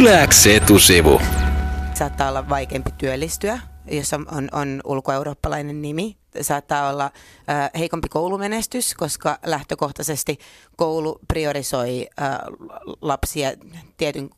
Yläks etusivu. Saattaa olla vaikeampi työllistyä, jos on, on, ulkoeurooppalainen nimi. Saattaa olla äh, heikompi koulumenestys, koska lähtökohtaisesti koulu priorisoi äh, lapsia tietyn,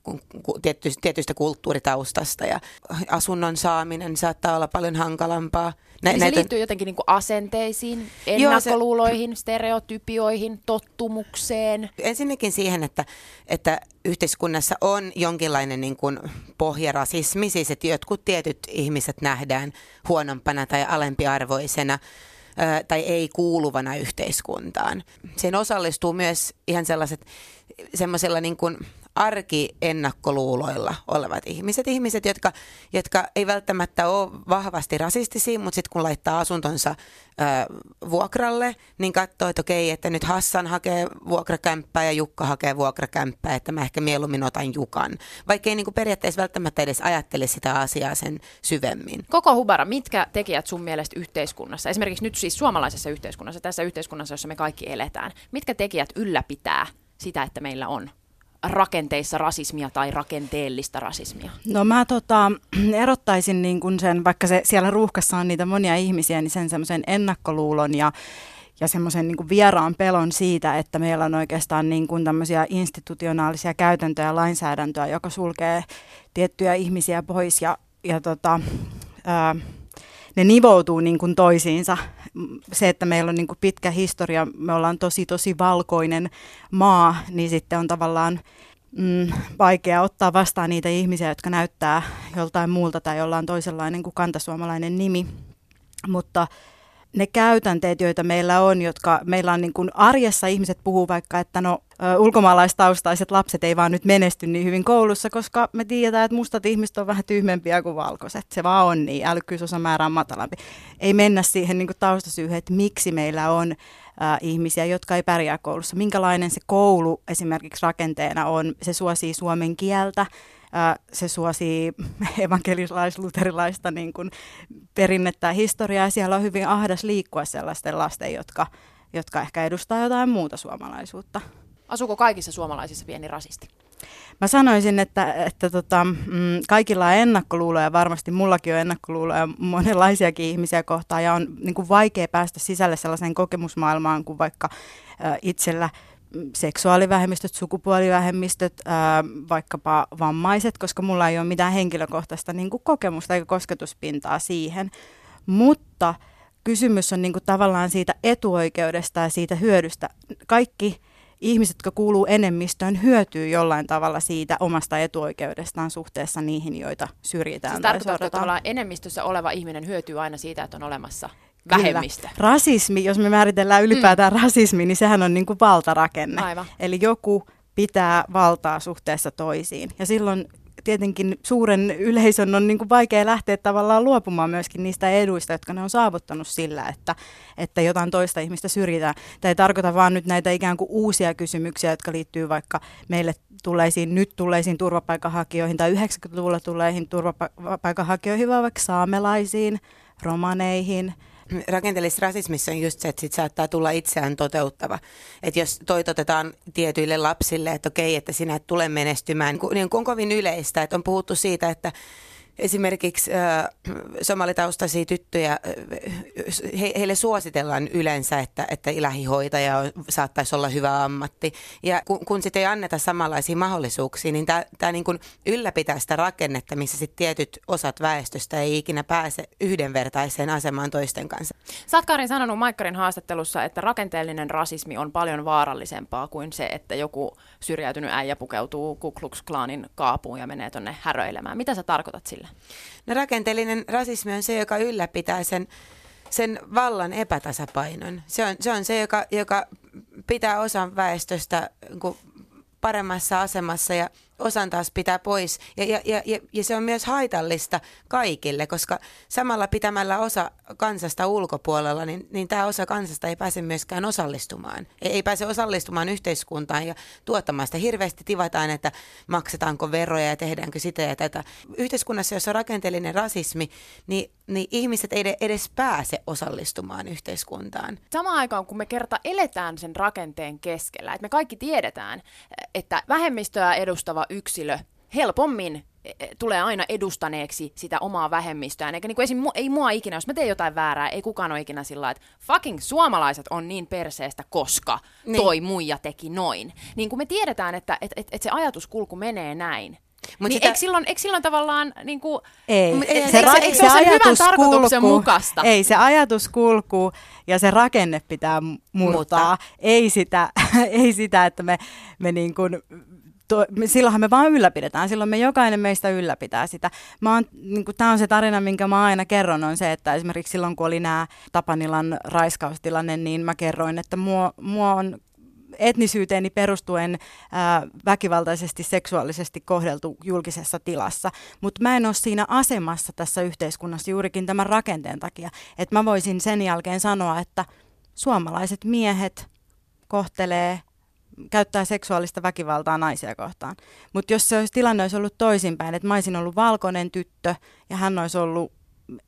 tietty, tietystä kulttuuritaustasta ja asunnon saaminen saattaa olla paljon hankalampaa. Nä, Eli se näitä... liittyy jotenkin niin kuin asenteisiin, ennakkoluuloihin, Joo, se... stereotypioihin, tottumukseen. Ensinnäkin siihen, että, että yhteiskunnassa on jonkinlainen niin kuin pohjarasismi, siis että jotkut tietyt ihmiset nähdään huonompana tai alempiarvoisena tai ei kuuluvana yhteiskuntaan. Siihen osallistuu myös ihan sellaiset semmoisella niin kuin arkiennakkoluuloilla olevat ihmiset. Ihmiset, jotka, jotka ei välttämättä ole vahvasti rasistisia, mutta sitten kun laittaa asuntonsa ö, vuokralle, niin katsoo, että okei, että nyt Hassan hakee vuokrakämppää ja Jukka hakee vuokrakämppää, että mä ehkä mieluummin otan Jukan. Vaikka ei niin kuin periaatteessa välttämättä edes ajattele sitä asiaa sen syvemmin. Koko Hubara, mitkä tekijät sun mielestä yhteiskunnassa, esimerkiksi nyt siis suomalaisessa yhteiskunnassa, tässä yhteiskunnassa, jossa me kaikki eletään, mitkä tekijät ylläpitää sitä, että meillä on rakenteissa rasismia tai rakenteellista rasismia? No mä tota, erottaisin niin kun sen, vaikka se, siellä ruuhkassa on niitä monia ihmisiä, niin sen semmoisen ennakkoluulon ja ja semmoisen niin vieraan pelon siitä, että meillä on oikeastaan niin kuin tämmöisiä institutionaalisia käytäntöjä ja lainsäädäntöä, joka sulkee tiettyjä ihmisiä pois ja, ja tota, ää, ne nivoutuu niin kuin toisiinsa. Se, että meillä on niin kuin pitkä historia, me ollaan tosi tosi valkoinen maa, niin sitten on tavallaan mm, vaikea ottaa vastaan niitä ihmisiä, jotka näyttää joltain muulta tai jolla on toisenlainen kuin kantasuomalainen nimi. Mutta ne käytänteet, joita meillä on, jotka meillä on niin kuin arjessa ihmiset puhuu vaikka, että no ulkomaalaistaustaiset lapset ei vaan nyt menesty niin hyvin koulussa, koska me tiedetään, että mustat ihmiset on vähän tyhmempiä kuin valkoiset. Se vaan on niin, älykkyysosamäärä on matalampi. Ei mennä siihen niin kuin taustasyyhyn, että miksi meillä on ihmisiä, jotka ei pärjää koulussa. Minkälainen se koulu esimerkiksi rakenteena on. Se suosii suomen kieltä, se suosii evankelilais-luterilaista niin kuin perinnettä ja historiaa. Siellä on hyvin ahdas liikkua sellaisten lasten, jotka, jotka ehkä edustaa jotain muuta suomalaisuutta. Asuuko kaikissa suomalaisissa pieni rasisti? Mä sanoisin, että, että tota, mm, kaikilla on ennakkoluuloja, varmasti mullakin on ennakkoluuloja monenlaisiakin ihmisiä kohtaan ja on niin kuin vaikea päästä sisälle sellaiseen kokemusmaailmaan kuin vaikka äh, itsellä seksuaalivähemmistöt, sukupuolivähemmistöt, vaikkapa vammaiset, koska mulla ei ole mitään henkilökohtaista niin kuin kokemusta eikä kosketuspintaa siihen. Mutta kysymys on niin kuin tavallaan siitä etuoikeudesta ja siitä hyödystä. Kaikki ihmiset, jotka kuuluu enemmistöön, hyötyy jollain tavalla siitä omasta etuoikeudestaan suhteessa niihin, joita syrjitään. Siis tarkoitatko, että enemmistössä oleva ihminen hyötyy aina siitä, että on olemassa vähemmistö. Kyllä. Rasismi, jos me määritellään ylipäätään mm. rasismi, niin sehän on niin kuin valtarakenne. Aivan. Eli joku pitää valtaa suhteessa toisiin. Ja silloin tietenkin suuren yleisön on niin kuin vaikea lähteä tavallaan luopumaan myöskin niistä eduista, jotka ne on saavuttanut sillä, että, että jotain toista ihmistä syrjitään. Tämä ei tarkoita vaan nyt näitä ikään kuin uusia kysymyksiä, jotka liittyy vaikka meille tulleisiin, nyt tulleisiin turvapaikanhakijoihin tai 90-luvulla tulleihin turvapaikanhakijoihin, vaan vaikka saamelaisiin, romaneihin – rakenteellisessa rasismissa on just se, että sit saattaa tulla itseään toteuttava. Että jos toitotetaan tietyille lapsille, että okei, että sinä et tule menestymään, niin on kovin yleistä, että on puhuttu siitä, että esimerkiksi äh, somalitaustaisia tyttöjä, he, heille suositellaan yleensä, että, että lähihoitaja saattaisi olla hyvä ammatti. Ja kun, kun sitten ei anneta samanlaisia mahdollisuuksia, niin tämä niin ylläpitää sitä rakennetta, missä sitten tietyt osat väestöstä ei ikinä pääse yhdenvertaiseen asemaan toisten kanssa. Sä sanonut Maikkarin haastattelussa, että rakenteellinen rasismi on paljon vaarallisempaa kuin se, että joku syrjäytynyt äijä pukeutuu Ku Klux Klanin kaapuun ja menee tonne häröilemään. Mitä sä tarkoitat sillä? No rakenteellinen rasismi on se, joka ylläpitää sen, sen vallan epätasapainon. Se on se, on se joka, joka pitää osan väestöstä niin paremmassa asemassa ja osan taas pitää pois. Ja, ja, ja, ja se on myös haitallista kaikille, koska samalla pitämällä osa kansasta ulkopuolella, niin, niin tämä osa kansasta ei pääse myöskään osallistumaan. Ei, ei pääse osallistumaan yhteiskuntaan ja tuottamaan sitä. Hirveästi tivataan, että maksetaanko veroja ja tehdäänkö sitä ja tätä. Yhteiskunnassa, jossa on rakenteellinen rasismi, niin, niin ihmiset ei edes pääse osallistumaan yhteiskuntaan. Samaan aikaan, kun me kerta eletään sen rakenteen keskellä, että me kaikki tiedetään, että vähemmistöä edustava yksilö helpommin e, e, tulee aina edustaneeksi sitä omaa vähemmistöään. Eikä niin kuin esim, ei mua ikinä, jos mä teen jotain väärää, ei kukaan ole ikinä sillä että fucking suomalaiset on niin perseestä, koska niin. toi muija teki noin. Niin kun me tiedetään, että et, et, et se ajatuskulku menee näin, Mut niin sitä... eikö, silloin, eikö silloin tavallaan niin kuin, ei, ei, se, ra- se, se, se hyvän tarkoituksen kulku, mukaista? Ei, se ajatus kulkuu ja se rakenne pitää murtaa. Mutta. Ei, sitä, ei sitä, että me, me niin kuin to, me, silloinhan me vaan ylläpidetään, silloin me jokainen meistä ylläpitää sitä. niin Tämä on se tarina, minkä mä aina kerron, on se, että esimerkiksi silloin kun oli nämä Tapanilan raiskaustilanne, niin mä kerroin, että mua, mua on etnisyyteeni perustuen ää, väkivaltaisesti seksuaalisesti kohdeltu julkisessa tilassa. Mutta mä en ole siinä asemassa tässä yhteiskunnassa juurikin tämän rakenteen takia, että mä voisin sen jälkeen sanoa, että suomalaiset miehet kohtelee käyttää seksuaalista väkivaltaa naisia kohtaan. Mutta jos se olisi, tilanne olisi ollut toisinpäin, että mä olisin ollut valkoinen tyttö ja hän olisi ollut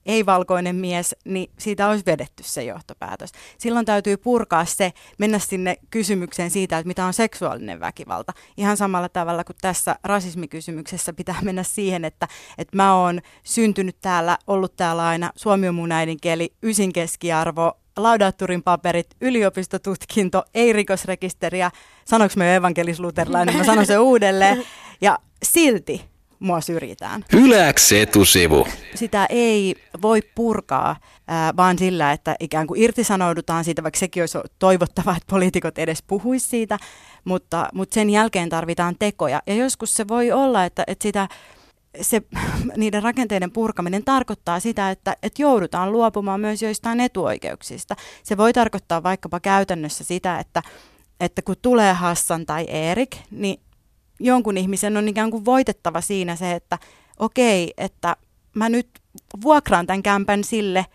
ei-valkoinen mies, niin siitä olisi vedetty se johtopäätös. Silloin täytyy purkaa se, mennä sinne kysymykseen siitä, että mitä on seksuaalinen väkivalta. Ihan samalla tavalla kuin tässä rasismikysymyksessä pitää mennä siihen, että, että mä oon syntynyt täällä, ollut täällä aina, suomi on mun äidinkieli, ysin keskiarvo, laudaatturin paperit, yliopistotutkinto, ei rikosrekisteriä, sanoinko me evankelis-luterilainen, mä sanon se uudelleen, ja silti mua syrjitään. Yläks etusivu. Sitä ei voi purkaa ää, vaan sillä, että ikään kuin irtisanoudutaan siitä, vaikka sekin olisi toivottavaa, että poliitikot edes puhuisi siitä, mutta, mutta sen jälkeen tarvitaan tekoja. Ja joskus se voi olla, että, että sitä se, niiden rakenteiden purkaminen tarkoittaa sitä, että, että joudutaan luopumaan myös joistain etuoikeuksista. Se voi tarkoittaa vaikkapa käytännössä sitä, että, että kun tulee Hassan tai Erik, niin jonkun ihmisen on ikään kuin voitettava siinä se, että okei, että mä nyt vuokraan tämän kämpän sille,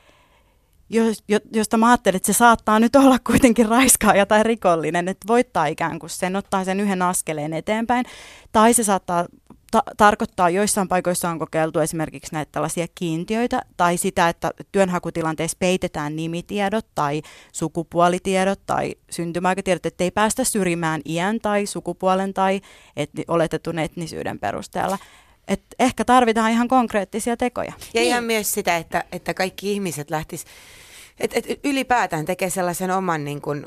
josta mä ajattelen, että se saattaa nyt olla kuitenkin raiskaaja tai rikollinen, että voittaa ikään kuin sen, ottaa sen yhden askeleen eteenpäin. Tai se saattaa ta- tarkoittaa, joissain paikoissa on kokeiltu esimerkiksi näitä tällaisia kiintiöitä, tai sitä, että työnhakutilanteessa peitetään nimitiedot tai sukupuolitiedot tai syntymäaikatiedot, että ei päästä syrjimään iän tai sukupuolen tai etni- oletetun etnisyyden perusteella. Et ehkä tarvitaan ihan konkreettisia tekoja. Ja niin. ihan myös sitä, että, että kaikki ihmiset lähtisivät et, et ylipäätään tekee sellaisen oman niin kuin,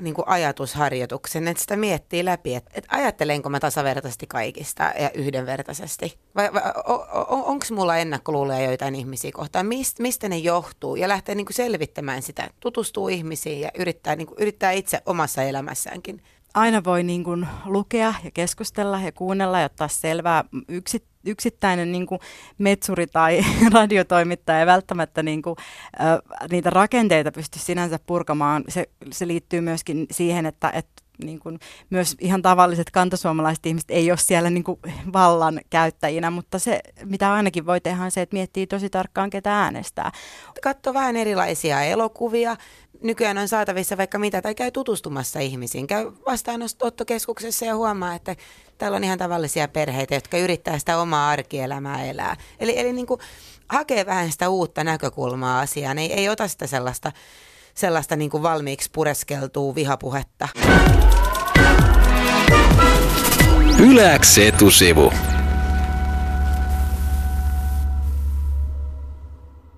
niin kuin ajatusharjoituksen, että sitä miettii läpi, että, että ajattelenko mä tasavertaisesti kaikista ja yhdenvertaisesti. Vai, vai on, onko mulla ennakkoluuloja joitain ihmisiä kohtaan, Mist, mistä ne johtuu ja lähtee niin kuin selvittämään sitä, tutustuu ihmisiin ja yrittää, niin kuin, yrittää itse omassa elämässäänkin aina voi niin kuin lukea ja keskustella ja kuunnella ja ottaa selvää. Yksi, yksittäinen niin kuin metsuri tai radiotoimittaja ei välttämättä niin kuin, äh, niitä rakenteita pysty sinänsä purkamaan. Se, se liittyy myöskin siihen, että, että niin kuin, myös ihan tavalliset kantasuomalaiset ihmiset ei ole siellä niin kuin, vallan käyttäjinä, mutta se, mitä ainakin voi tehdä, on se, että miettii tosi tarkkaan, ketä äänestää. Katso vähän erilaisia elokuvia. Nykyään on saatavissa vaikka mitä, tai käy tutustumassa ihmisiin. Käy vastaanottokeskuksessa ja huomaa, että täällä on ihan tavallisia perheitä, jotka yrittää sitä omaa arkielämää elää. Eli, eli niin kuin, hakee vähän sitä uutta näkökulmaa asiaan, ei, ei ota sitä sellaista sellaista niin kuin valmiiksi pureskeltuu vihapuhetta. Yläks etusivu.